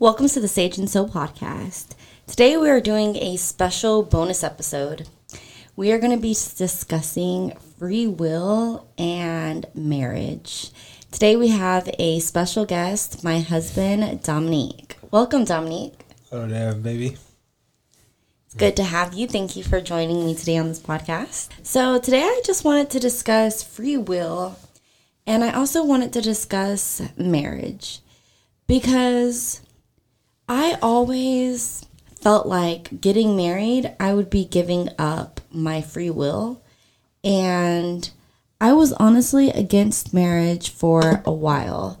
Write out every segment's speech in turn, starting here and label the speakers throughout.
Speaker 1: Welcome to the Sage and Soul podcast. Today we are doing a special bonus episode. We are going to be discussing free will and marriage. Today we have a special guest, my husband, Dominique. Welcome, Dominique.
Speaker 2: Hello there, baby.
Speaker 1: It's good to have you. Thank you for joining me today on this podcast. So, today I just wanted to discuss free will and I also wanted to discuss marriage because I always felt like getting married, I would be giving up my free will. And I was honestly against marriage for a while.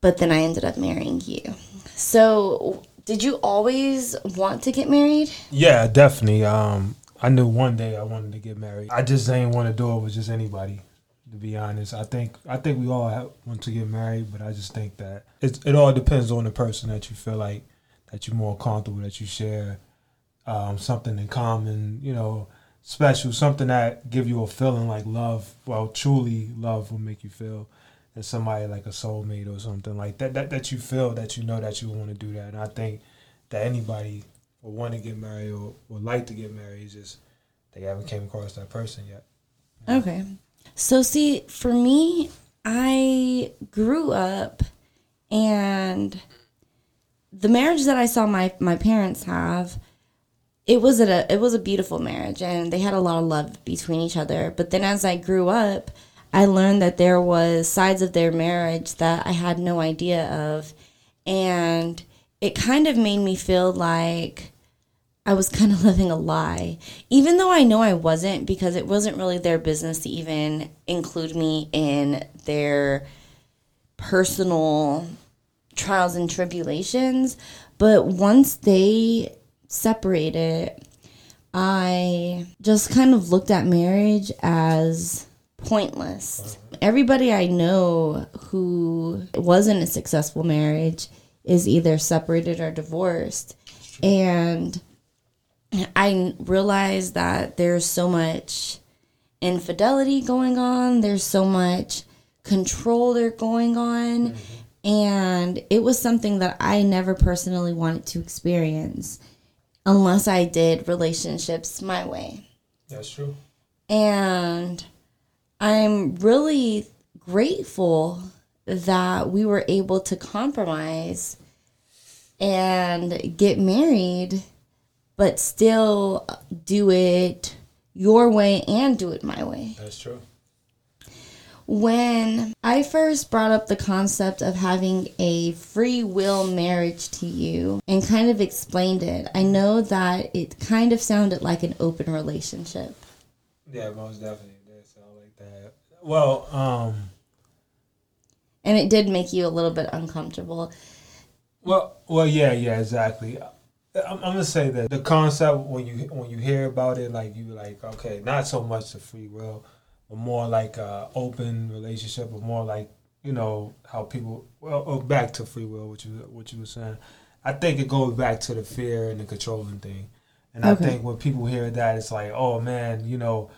Speaker 1: But then I ended up marrying you. So, did you always want to get married?
Speaker 2: Yeah, definitely. Um, I knew one day I wanted to get married. I just didn't want to do it with just anybody. To be honest, I think I think we all have, want to get married, but I just think that it it all depends on the person that you feel like that you're more comfortable that you share um, something in common. You know, special something that give you a feeling like love. Well, truly love will make you feel as somebody like a soulmate or something like that. That that you feel that you know that you want to do that. And I think that anybody will want to get married or would like to get married. It's just they haven't came across that person yet.
Speaker 1: Okay. So, see, for me, I grew up and the marriage that I saw my, my parents have, it was a it was a beautiful marriage and they had a lot of love between each other. But then as I grew up, I learned that there was sides of their marriage that I had no idea of and it kind of made me feel like I was kind of living a lie, even though I know I wasn't because it wasn't really their business to even include me in their personal trials and tribulations. But once they separated, I just kind of looked at marriage as pointless. Everybody I know who was in a successful marriage is either separated or divorced. And I realized that there's so much infidelity going on, there's so much control there going on. Mm-hmm. And it was something that I never personally wanted to experience unless I did relationships my way.
Speaker 2: That's true.
Speaker 1: And I'm really grateful that we were able to compromise and get married but still do it your way and do it my way.
Speaker 2: That's true.
Speaker 1: When I first brought up the concept of having a free will marriage to you and kind of explained it, I know that it kind of sounded like an open relationship.
Speaker 2: Yeah, most definitely did sound like that. Well, um
Speaker 1: and it did make you a little bit uncomfortable.
Speaker 2: Well, well, yeah, yeah, exactly. I'm, I'm, gonna say that the concept when you when you hear about it, like you like okay, not so much the free will, but more like a open relationship, or more like you know how people well oh, back to free will, which you what you were saying. I think it goes back to the fear and the controlling thing, and okay. I think when people hear that, it's like, oh man, you know,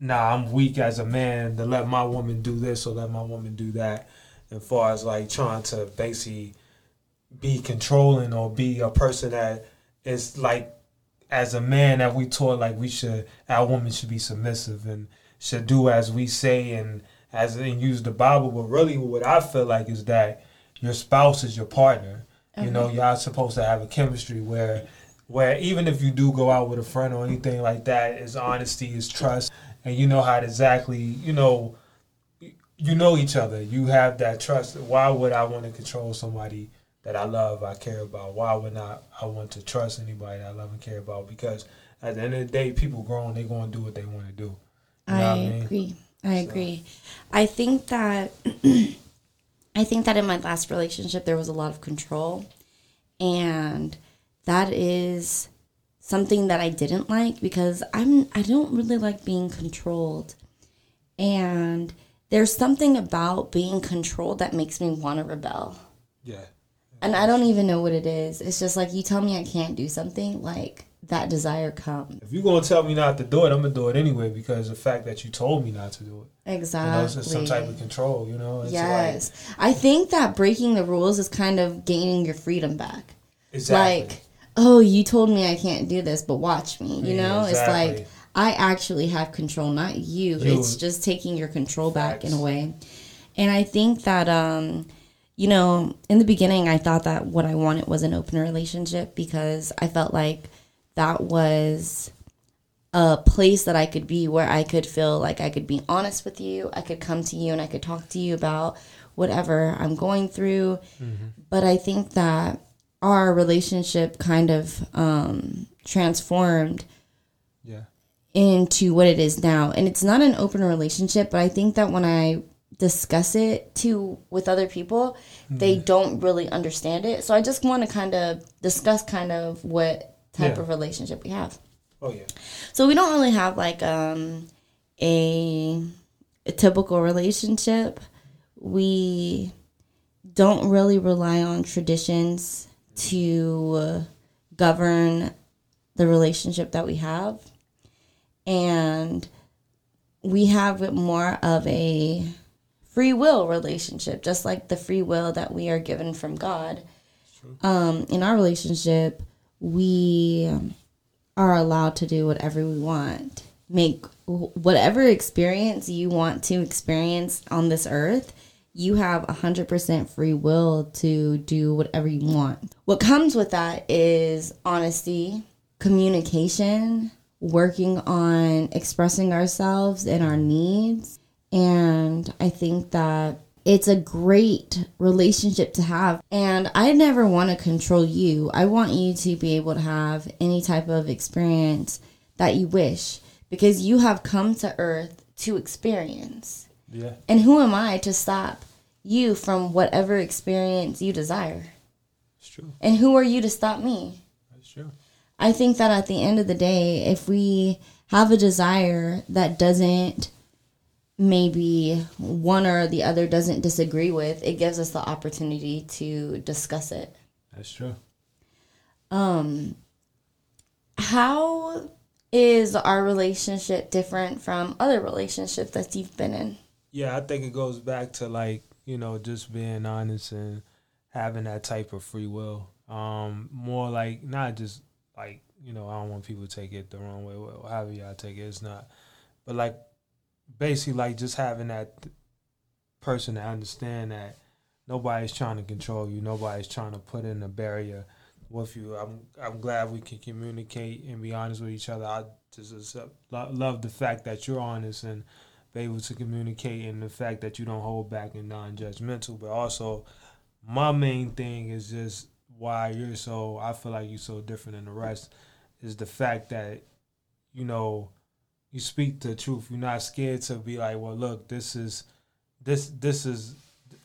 Speaker 2: nah, I'm weak as a man to let my woman do this or let my woman do that. As far as like trying to basically be controlling or be a person that it's like as a man that we taught like we should our woman should be submissive and should do as we say and as and use the Bible. But really, what I feel like is that your spouse is your partner. Okay. You uh-huh. know, y'all supposed to have a chemistry where where even if you do go out with a friend or anything like that, is honesty, is trust, and you know how to exactly you know you know each other. You have that trust. Why would I want to control somebody? That I love, I care about. Why would not I want to trust anybody that I love and care about? Because at the end of the day, people growing, they going to do what they want to do.
Speaker 1: You I, I agree. I so. agree. I think that I think that in my last relationship there was a lot of control, and that is something that I didn't like because I'm I don't really like being controlled, and there's something about being controlled that makes me want to rebel.
Speaker 2: Yeah
Speaker 1: and I don't even know what it is. It's just like you tell me I can't do something, like that desire comes.
Speaker 2: If you're gonna tell me not to do it, I'm gonna do it anyway because the fact that you told me not to do it.
Speaker 1: Exactly.
Speaker 2: You know, it's some type of control. You know. It's
Speaker 1: yes, like, I think that breaking the rules is kind of gaining your freedom back.
Speaker 2: Exactly.
Speaker 1: Like, oh, you told me I can't do this, but watch me. You
Speaker 2: Yeah,
Speaker 1: know,
Speaker 2: exactly.
Speaker 1: it's like I actually have control, not you.
Speaker 2: You-
Speaker 1: It's just taking your control back in a way. And I think that um you know, in the beginning I thought that what I wanted was an open relationship because I felt like that was a place that I could be where I could feel like I could be honest with you. I could come to you and I could talk to you about whatever I'm going through. But I think that our relationship kind of um, transformed
Speaker 2: Yeah.
Speaker 1: into what it is now. And it's not an open relationship, but I think that when I discuss it to with other people, they don't really understand it. So I just want to kind of discuss kind of what type
Speaker 2: Yeah.
Speaker 1: of relationship we have.
Speaker 2: Oh yeah.
Speaker 1: So we don't really have like um a, a typical relationship. We don't really rely on traditions to govern the relationship that we have. And we have more of a free will relationship, just like the free will that we are given from God. Um, in our relationship, we are allowed to do whatever we want. Make whatever experience you want to experience on this earth, you have 100% free will to do whatever you want. What comes with that is honesty, communication, working on expressing ourselves and our needs. And I think that it's a great relationship to have. And I never want to control you. I want you to be able to have any type of experience that you wish because you have come to earth to experience.
Speaker 2: Yeah.
Speaker 1: And who am I to stop you from whatever experience you desire?
Speaker 2: It's true.
Speaker 1: And who are you to stop me?
Speaker 2: That's true.
Speaker 1: I think that at the end of the day, if we have a desire that doesn't maybe one or the other doesn't disagree with, it gives us the opportunity to discuss it.
Speaker 2: That's true.
Speaker 1: Um how is our relationship different from other relationships that you've been in?
Speaker 2: Yeah, I think it goes back to like you know just being honest and having that type of free will. Um, more like not just like you know I don't want people to take it the wrong way. Well, however y'all take it, it's not. But like basically like just having that person to understand that nobody's trying to control you. Nobody's trying to put in a barrier with you. I'm I'm glad we can communicate and be honest with each other. I just, just love the fact that you're honest and able to communicate and the fact that you don't hold back and non-judgmental but also my main thing is just why you're so i feel like you're so different than the rest is the fact that you know you speak the truth you're not scared to be like well look this is this this is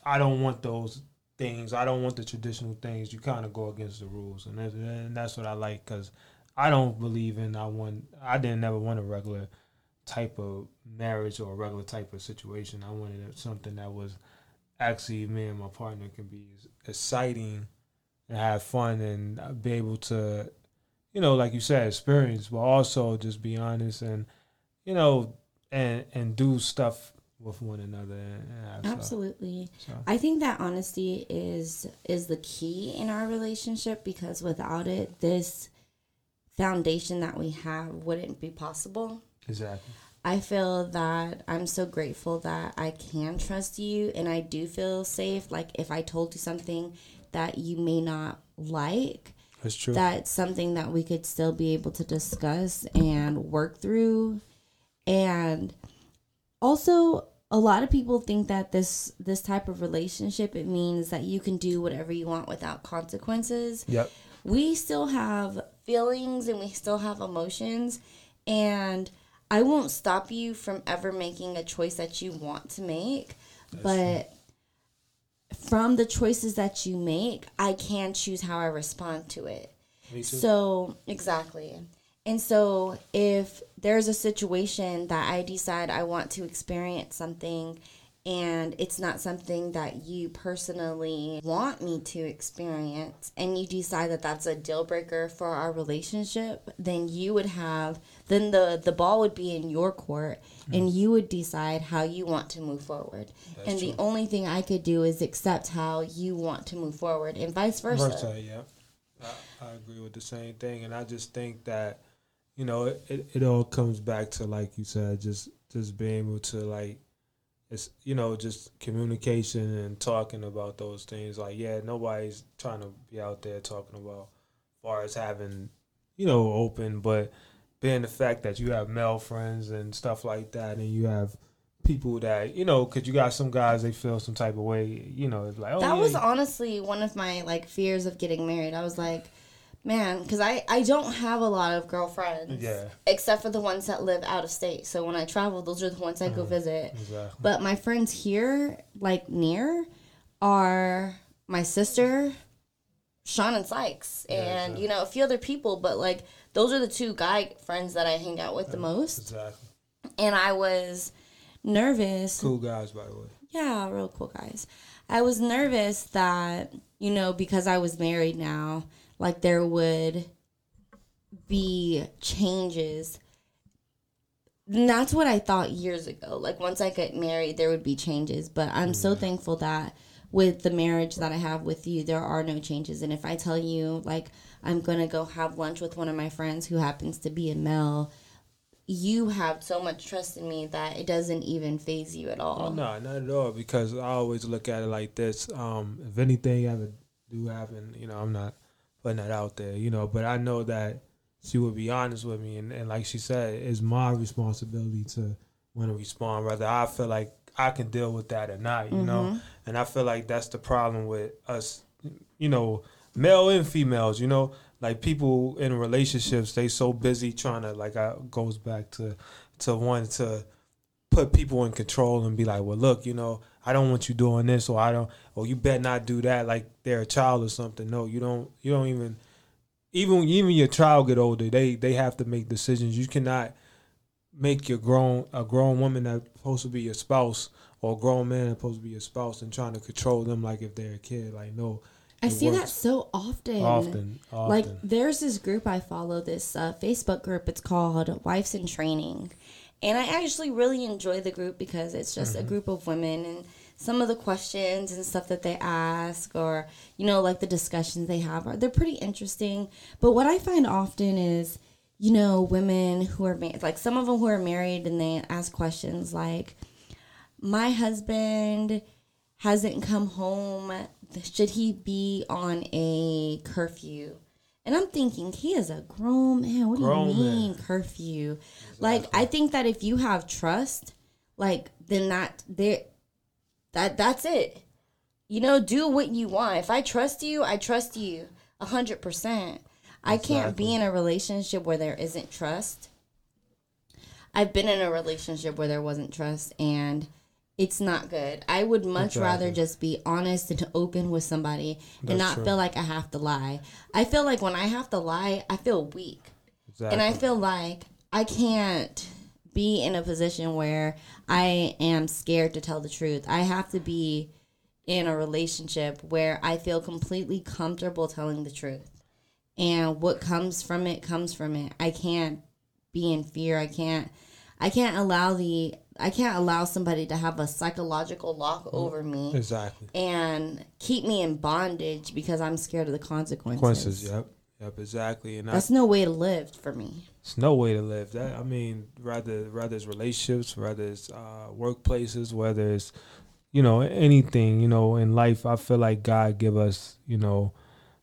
Speaker 2: i don't want those things i don't want the traditional things you kind of go against the rules and that's, and that's what i like because i don't believe in i want i didn't never want a regular type of marriage or a regular type of situation. I wanted something that was actually me and my partner can be exciting and have fun and be able to, you know, like you said, experience, but also just be honest and, you know, and and do stuff with one another. And, and.
Speaker 1: Absolutely.
Speaker 2: So,
Speaker 1: I think that honesty is is the key in our relationship because without it this foundation that we have wouldn't be possible.
Speaker 2: exactly.
Speaker 1: I feel that I'm so grateful that I can trust you and I do feel safe. Like if I told you something that you may not like,
Speaker 2: That's true.
Speaker 1: that's something that we could still be able to discuss and work through. And also a lot of people think that this this type of relationship it means that you can do whatever you want without consequences
Speaker 2: yep.
Speaker 1: we still have feelings and we still have emotions and i won't stop you from ever making a choice that you want to make but from the choices that you make i can choose how i respond to it
Speaker 2: Me too.
Speaker 1: so exactly and so if there's a situation that i decide i want to experience something and it's not something that you personally want me to experience and you decide that that's a deal breaker for our relationship then you would have then the the ball would be in your court mm. and you would decide how you want to move forward that's and true. the only thing i could do is accept how you want to move forward and vice versa, versa
Speaker 2: yeah I, I agree with the same thing and i just think that you know it, it, it all comes back to like you said just just being able to like it's you know just communication and talking about those things. Like yeah, nobody's trying to be out there talking about far as having you know open, but being the fact that you have male friends and stuff like that, and you have people that you know because you got some guys they feel some type of way you know it's like oh,
Speaker 1: that
Speaker 2: yeah.
Speaker 1: was honestly one of my like fears of getting married i was like man because I, I don't have a lot of girlfriends
Speaker 2: yeah.
Speaker 1: except for the ones that live out of state. So when i travel those are the ones i go mm-hmm. visit. Exactly. but my friends here like near are my sister sean and sykes. Yeah, and exactly. you know a few other people but like those are the two guy friends that i hang out with yeah, the most.
Speaker 2: exactly.
Speaker 1: And i was nervous
Speaker 2: cool guys by the way.
Speaker 1: Yeah real cool guys. I was nervous that you know because i was married now like there would be changes. And that's what I thought years ago. Like once I get married, there would be changes. But I'm so thankful that with the marriage that I have with you, there are no changes. And if I tell you, like, I'm going to go have lunch with one of my friends who happens to be a male, you have so much trust in me that it doesn't even phase you at all.
Speaker 2: Oh, no, not at all. Because I always look at it like this. Um, if anything ever do happen, you know, I'm not putting that out there, you know. But I know that she would be honest with me, and, and like she said, it's my responsibility to want to respond, whether I feel like I can deal with that or not, you mm-hmm. know. And I feel like that's the problem with us, you know, male and females, you know. Like people in relationships, they so busy trying to like I goes back to to want to put people in control and be like, well, look, you know, I don't want you doing this, or I don't, or you better not do that, like they're a child or something. No, you don't. You don't even. Even even your child get older, they they have to make decisions. You cannot make your grown a grown woman that's supposed to be your spouse or a grown man that's supposed to be your spouse and trying to control them like if they're a kid. Like no.
Speaker 1: I see that so often.
Speaker 2: Often, often.
Speaker 1: Like there's this group I follow, this uh, Facebook group. It's called Wives in Training, and I actually really enjoy the group because it's just mm-hmm. a group of women and some of the questions and stuff that they ask or you know like the discussions they have are they're pretty interesting. But what I find often is you know women who are married like some of them who are married and they ask questions like my husband hasn't come home should he be on a curfew and I'm thinking he is a grown man. What grown do you mean man. curfew? Exactly. Like I think that if you have trust, like then that there that that's it. You know, do what you want. If I trust you, I trust you a hundred percent. I can't be in a relationship where there isn't trust. I've been in a relationship where there wasn't trust and it's not good. I would much exactly. rather just be honest and to open with somebody That's and not true. feel like I have to lie. I feel like when I have to lie, I feel weak. Exactly. And I feel like I can't be in a position where I am scared to tell the truth. I have to be in a relationship where I feel completely comfortable telling the truth. And what comes from it comes from it. I can't be in fear. I can't I can't allow the I can't allow somebody to have a psychological lock mm-hmm. over me.
Speaker 2: Exactly.
Speaker 1: And keep me in bondage because I'm scared of the consequences.
Speaker 2: Consequences, yep. Yep, exactly.
Speaker 1: And that's I, no way to live for me.
Speaker 2: It's no way to live. That I mean, rather rather it's relationships, whether it's uh, workplaces, whether it's you know anything, you know, in life. I feel like God give us, you know,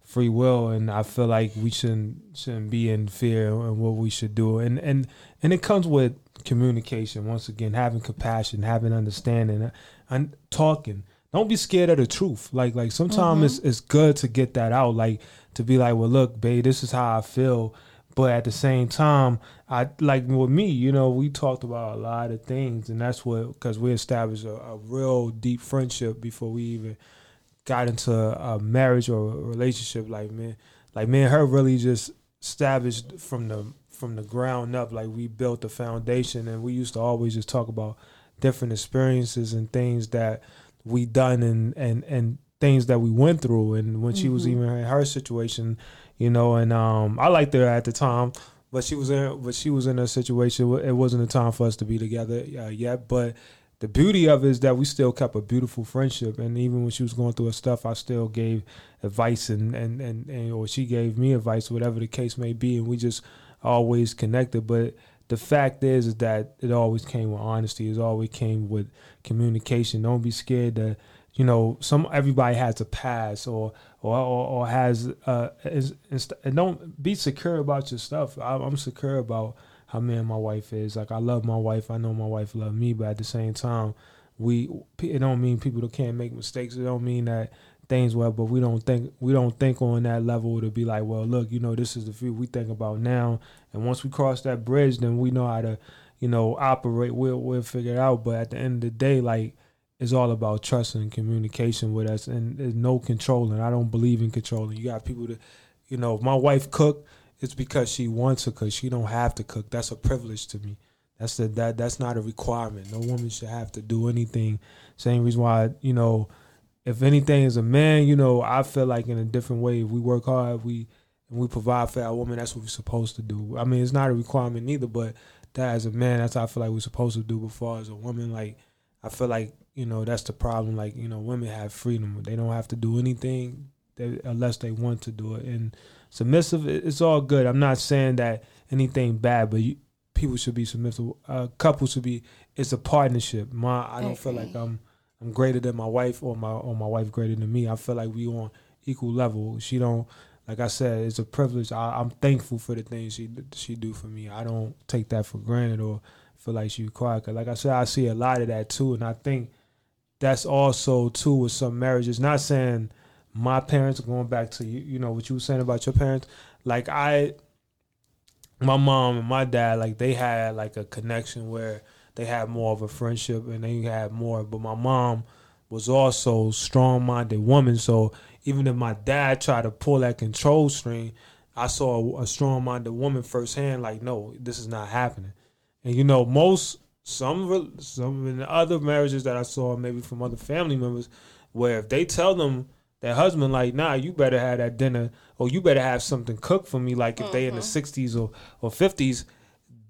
Speaker 2: free will, and I feel like we shouldn't shouldn't be in fear and what we should do, and and and it comes with communication. Once again, having compassion, having understanding, and talking. Don't be scared of the truth. Like like sometimes mm-hmm. it's it's good to get that out. Like to be like, well, look, babe, this is how I feel. But at the same time, I like with me, you know, we talked about a lot of things, and that's what because we established a, a real deep friendship before we even got into a marriage or a relationship. Like man, like me and her really just established from the from the ground up. Like we built the foundation, and we used to always just talk about different experiences and things that we done and and and things that we went through and when she was
Speaker 1: Mm-hmm.
Speaker 2: even in her situation you know and um i liked her at the time but she was in but she was in a situation it wasn't a time for us to be together uh, yet but the beauty of it is that we still kept a beautiful friendship and even when she was going through her stuff i still gave advice and and and, and or she gave me advice whatever the case may be and we just always connected but the fact is, is that it always came with honesty. It always came with communication. Don't be scared to you know some everybody has a past or or or, or has uh is, is, and don't be secure about your stuff. I, i'm secure about how me and my wife is. Like i love my wife. I know my wife love me but at the same time we it don't mean people that can't make mistakes. It don't mean that things well but we don't think we don't think on that level to be like well look you know this is the view we think about now. And once we cross that bridge then we know how to you know operate we'll we'll figure it out. But at the end of the day like it's all about trust and communication with us. And there's no controlling. I don't believe in controlling. You got people that you know if my wife cook it's because she wants to cook. She don't have to cook. That's a privilege to me. That's the that that's not a requirement. No woman should have to do anything. Same reason why you know if anything as a man you know i feel like in a different way. If we work hard we and we provide for our woman that's what we're supposed to do. I mean it's not a requirement neither but that as a man that's how i feel like we're supposed to do. Before as a woman like i feel like you know that's the problem. Like you know women have freedom. They don't have to do anything they, unless they want to do it. And submissive it's all good. I'm not saying that anything bad but you, people should be submissive. Uh, couples should be it's a partnership. My i don't feel like i'm i'm greater than my wife or my or my wife greater than me i feel like we on equal level she don't like I said, it's a privilege. I, I'm thankful for the things she she do for me. I don't take that for granted or feel like she required. Cause like I said, I see a lot of that too, and I think that's also too with some marriages. Not saying my parents going back to you, you know what you were saying about your parents. Like I, my mom and my dad, like they had like a connection where they had more of a friendship and they had more. But my mom was also strong minded woman, so even if my dad tried to pull that control string, I saw a, a strong minded woman firsthand. Like, no, this is not happening. And you know, most some some in the other marriages that I saw, maybe from other family members, where if they tell them their husband, like, nah, you better have that dinner, or you better have something cooked for me, like if they in the mm-hmm. sixties or or fifties,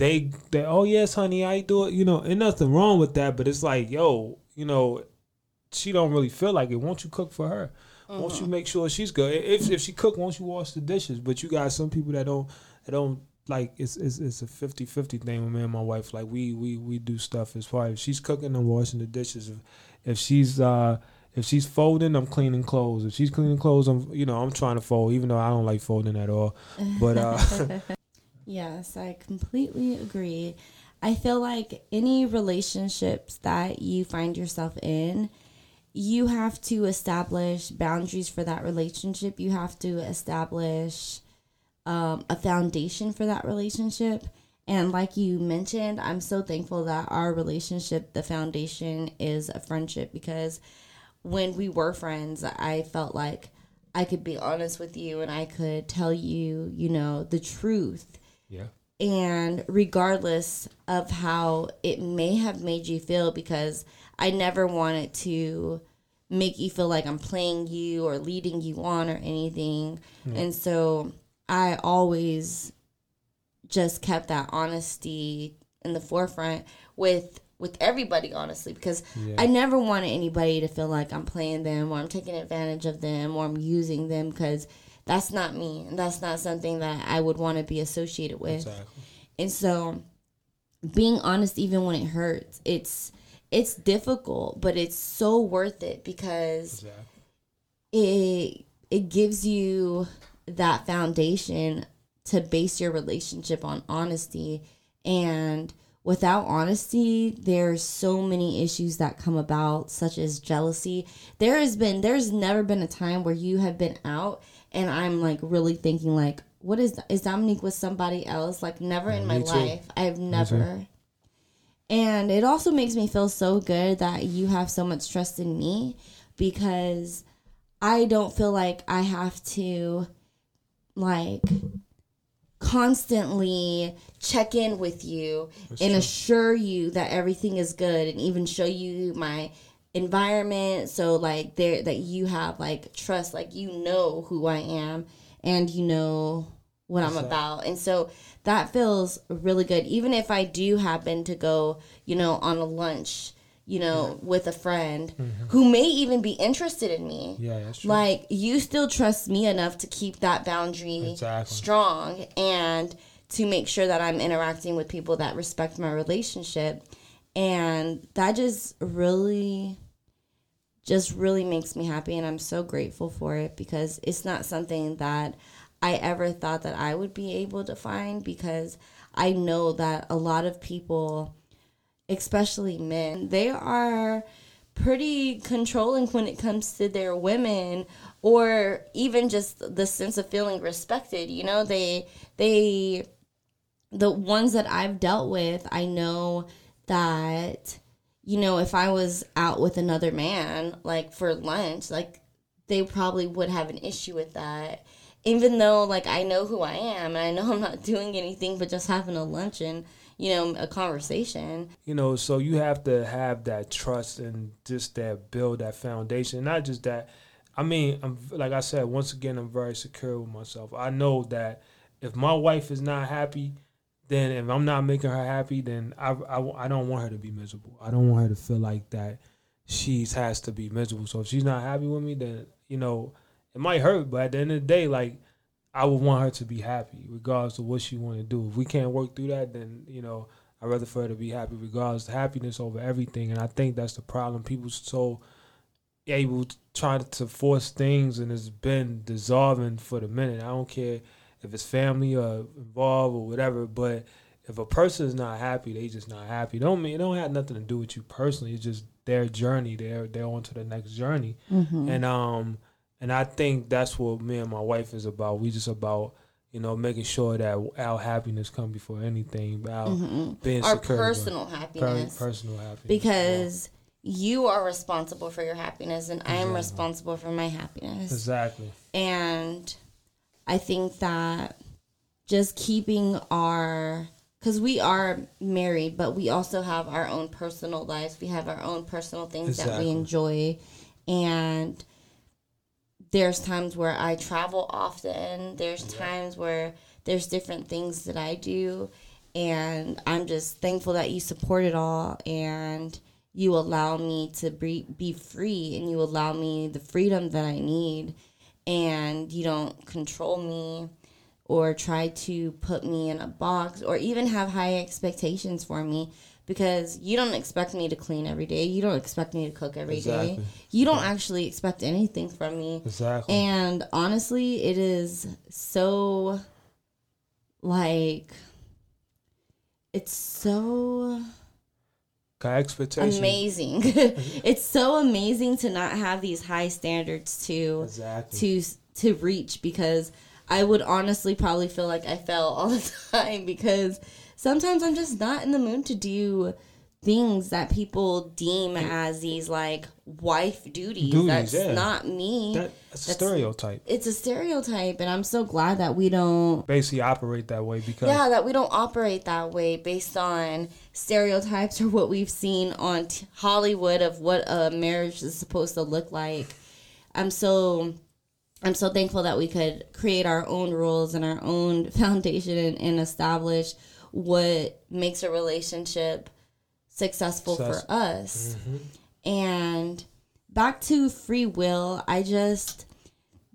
Speaker 2: they they oh yes, honey, I do it. You know, and nothing wrong with that, but it's like, yo, you know, she don't really feel like it. Won't you cook for her? Won't you make sure she's good? If if she cook, won't you wash the dishes? But you got some people that don't that don't like it's it's, it's a 50-50 thing with me and my wife. Like we we we do stuff as far if she's cooking, I'm washing the dishes. If if she's uh if she's folding, I'm cleaning clothes. If she's cleaning clothes, I'm you know I'm trying to fold, even though I don't like folding at all. But uh,
Speaker 1: Yes, I completely agree. I feel like any relationships that you find yourself in, you have to establish boundaries for that relationship. You have to establish um, a foundation for that relationship. And like you mentioned, I'm so thankful that our relationship, the foundation is a friendship because when we were friends, I felt like I could be honest with you and I could tell you, you know, the truth
Speaker 2: yeah,
Speaker 1: and regardless of how it may have made you feel because i never wanted to make you feel like i'm playing you or leading you on or anything. Mm. And so i always just kept that honesty in the forefront with with everybody honestly because
Speaker 2: Yeah.
Speaker 1: i never wanted anybody to feel like i'm playing them or i'm taking advantage of them or i'm using them because that's not me and that's not something that i would want to be associated with
Speaker 2: exactly.
Speaker 1: and so being honest even when it hurts it's it's difficult but it's so worth it because
Speaker 2: exactly.
Speaker 1: it it gives you that foundation to base your relationship on honesty and without honesty there's so many issues that come about such as jealousy there has been there's never been a time where you have been out and i'm like really thinking like what is is dominique with somebody else like never in my
Speaker 2: Me too.
Speaker 1: life i've never and it also makes me feel so good that you have so much trust in me because I don't feel like I have to like constantly check in with you
Speaker 2: That's
Speaker 1: and
Speaker 2: true.
Speaker 1: assure you that everything is good and even show you my environment so like there that you have like trust like you know who I am and you know what I'm about and so that feels really good even if I do happen to go you know on a lunch you know with a friend who may even be interested in me
Speaker 2: Mm-hmm. Yeah, that's true.
Speaker 1: like you still trust me enough to keep that boundary
Speaker 2: Exactly.
Speaker 1: strong and to make sure that I'm interacting with people that respect my relationship and that just really just really makes me happy and I'm so grateful for it because it's not something that I ever thought that I would be able to find because I know that a lot of people especially men, they are pretty controlling when it comes to their women or even just the sense of feeling respected. You know, they they the ones that I've dealt with, I know that you know, if I was out with another man like for lunch, like they probably would have an issue with that. Even though like I know who I am and I know I'm not doing anything but just having a luncheon, you know, a conversation.
Speaker 2: you know so you have to have that trust and just that build that foundation not just that i mean I'm, like i said once again i'm very secure with myself i know that if my wife is not happy then if i'm not making her happy then i, I, I don't want her to be miserable i don't want her to feel like that she has to be miserable so if she's not happy with me then you know it might hurt but at the end of the day like I would want her to be happy, regardless of what she want to do. If we can't work through that, then you know I'd rather for her to be happy, regardless. Of happiness over everything, and I think that's the problem. People so able to try to force things, and it's been dissolving for the minute. I don't care if it's family or involved or whatever, but if a person is not happy, they just not happy. Don't mean it don't have nothing to do with you personally. It's just their journey. They're they're on to the next journey, and um and I think that's what me and my wife is about. We just about you know making sure that our happiness come before anything. Our being
Speaker 1: Our
Speaker 2: secure,
Speaker 1: personal
Speaker 2: per-
Speaker 1: happiness.
Speaker 2: personal happiness.
Speaker 1: because you are responsible for your happiness and I am responsible for my happiness.
Speaker 2: exactly,
Speaker 1: And I think that just keeping our because we are married, but we also have our own personal lives. We have our own personal things that we enjoy. And there's times where I travel often. There's times where there's different things that I do. And I'm just thankful that you support it all and you allow me to be, be free and you allow me the freedom that I need. And you don't control me or try to put me in a box or even have high expectations for me because you don't expect me to clean every day. You don't expect me to cook every day.
Speaker 2: Exactly.
Speaker 1: You don't actually expect anything from me.
Speaker 2: exactly.
Speaker 1: And honestly, it is so like it's so. Amazing. it's so amazing to not have these high standards to
Speaker 2: Exactly.
Speaker 1: to to reach because I would honestly probably feel like I fell all the time because sometimes I'm just not in the mood to do things that people deem as these like wife duties.
Speaker 2: Duties,
Speaker 1: That's
Speaker 2: yeah.
Speaker 1: not me.
Speaker 2: That, that's a stereotype.
Speaker 1: it's a stereotype and I'm so glad that we don't
Speaker 2: Basically, operate that way because
Speaker 1: yeah, that we don't operate that way based on stereotypes or what we've seen on t- Hollywood of what a marriage is supposed to look like. I'm so I'm so thankful that we could create our own rules and our own foundation and, and establish what makes a relationship successful
Speaker 2: Success-
Speaker 1: for us. Mm-hmm. And back to free will, I just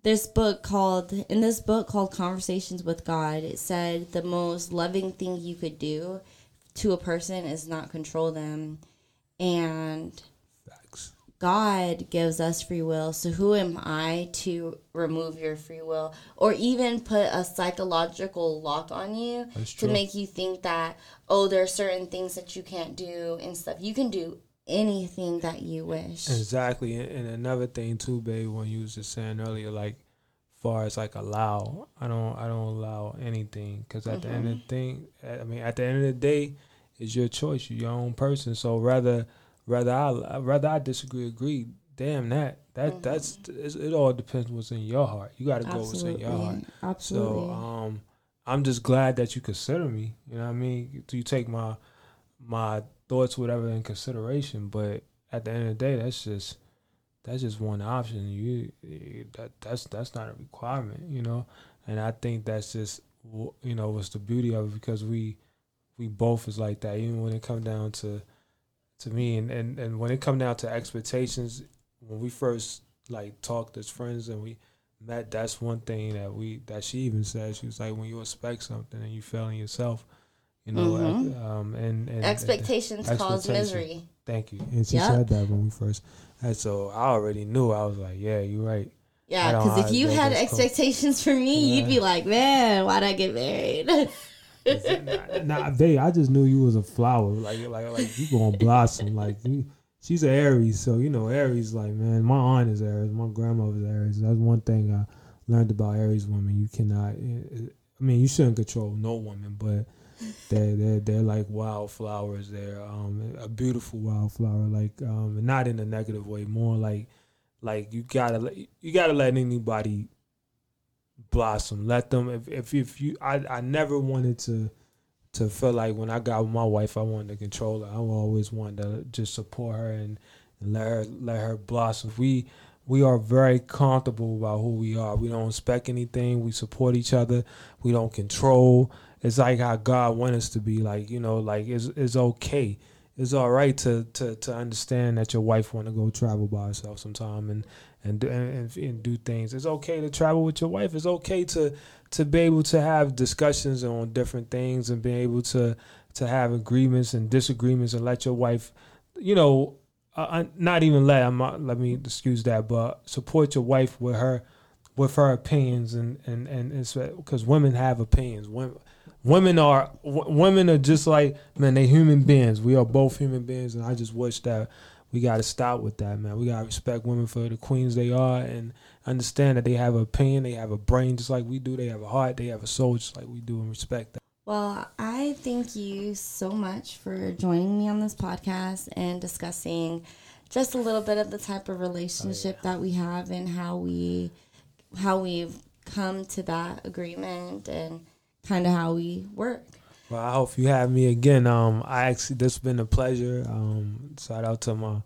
Speaker 1: this book called in this book called Conversations with God, it said the most loving thing you could do to a person is not control them. And
Speaker 2: Facts.
Speaker 1: God gives us free will. So who am I to remove your free will or even put a psychological lock on you to make you think that oh there are certain things that you can't do and stuff. You can do anything that you wish.
Speaker 2: Exactly, and, and another thing too, babe. When you was just saying earlier, like, far as like allow, I don't, I don't allow anything because at the end of the thing, I mean, at the end of the day, it's your choice. You're your own person. So rather, rather I, rather I disagree, agree. Damn that, that that's it. All depends what's in your heart. You got to go what's in your heart.
Speaker 1: Absolutely.
Speaker 2: So um, I'm just glad that you consider me. You know what I mean? Do you take my my thoughts, whatever, in consideration. But at the end of the day, that's just that's just one option. You that that's that's not a requirement, you know. And I think that's just you know what's the beauty of it because we we both is like that. Even when it come down to to me and and, and when it come down to expectations, when we first like talked as friends and we met, that's one thing that we that she even said. She was like, when you expect something and you fail in yourself, you know, mm-hmm. um, and, and
Speaker 1: expectations and, cause misery.
Speaker 2: Thank you. And she yep. said that when we first, and so I already knew. I was like, yeah, you're right.
Speaker 1: Yeah, because if you had expectations for me, yeah. you'd be like, man, why'd I get married?
Speaker 2: nah, they. I just knew you was a flower. Like, like, like you gonna blossom. Like, you, she's an Aries, so you know Aries. Like, man, my aunt is Aries. My grandmother's Aries. That's one thing I learned about Aries women. You cannot. I mean, you shouldn't control no woman, but they're they're they're like wildflowers. They're um a beautiful wildflower. Like, um, not in a negative way. More like, like you gotta you gotta let anybody blossom. Let them. If if, if you, I I never wanted to to feel like when I got with my wife, I wanted to control her. I always wanted to just support her and, let her let her blossom. We we are very comfortable about who we are. We don't expect anything. We support each other. We don't control. It's like how God wants us to be. Like you know, like it's it's okay. It's all right to to to understand that your wife want to go travel by herself sometime and and, and and do things. It's okay to travel with your wife. It's okay to to be able to have discussions on different things and be able to to have agreements and disagreements and let your wife, you know, uh, uh not even let I'm not, let me excuse that, but support your wife with her with her opinions and and and because women have opinions. Women women are w- women are just like man, they human beings. We are both human beings, and I just wish that we got to stop with that, man. We got to respect women for the queens they are and understand that they have an opinion, they have a brain just like we do, they have a heart, they have a soul just like we do, and respect that.
Speaker 1: Well, I thank you so much for joining me on this podcast and discussing just a little bit of the type of relationship oh, yeah. that we have and how we how we've come to that agreement and kind of how we work.
Speaker 2: Well, I hope you have me again. Um, I actually this has been a pleasure. Um, shout out to my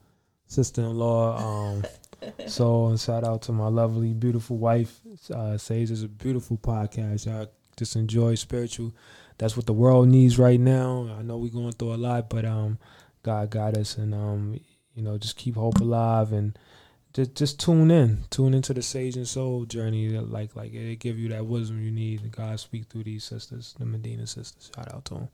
Speaker 2: sister in law. Um, so shout out to my lovely, beautiful wife. Uh, Sage is a beautiful podcast. I just enjoy spiritual. That's what the world needs right now. I know we're going through a lot, but um, God got us, and um, you know, just keep hope alive and just just tune in, tune into the Sage and Soul journey. Like like it give you that wisdom you need. God speak through these sisters, the Medina sisters. Shout out to them.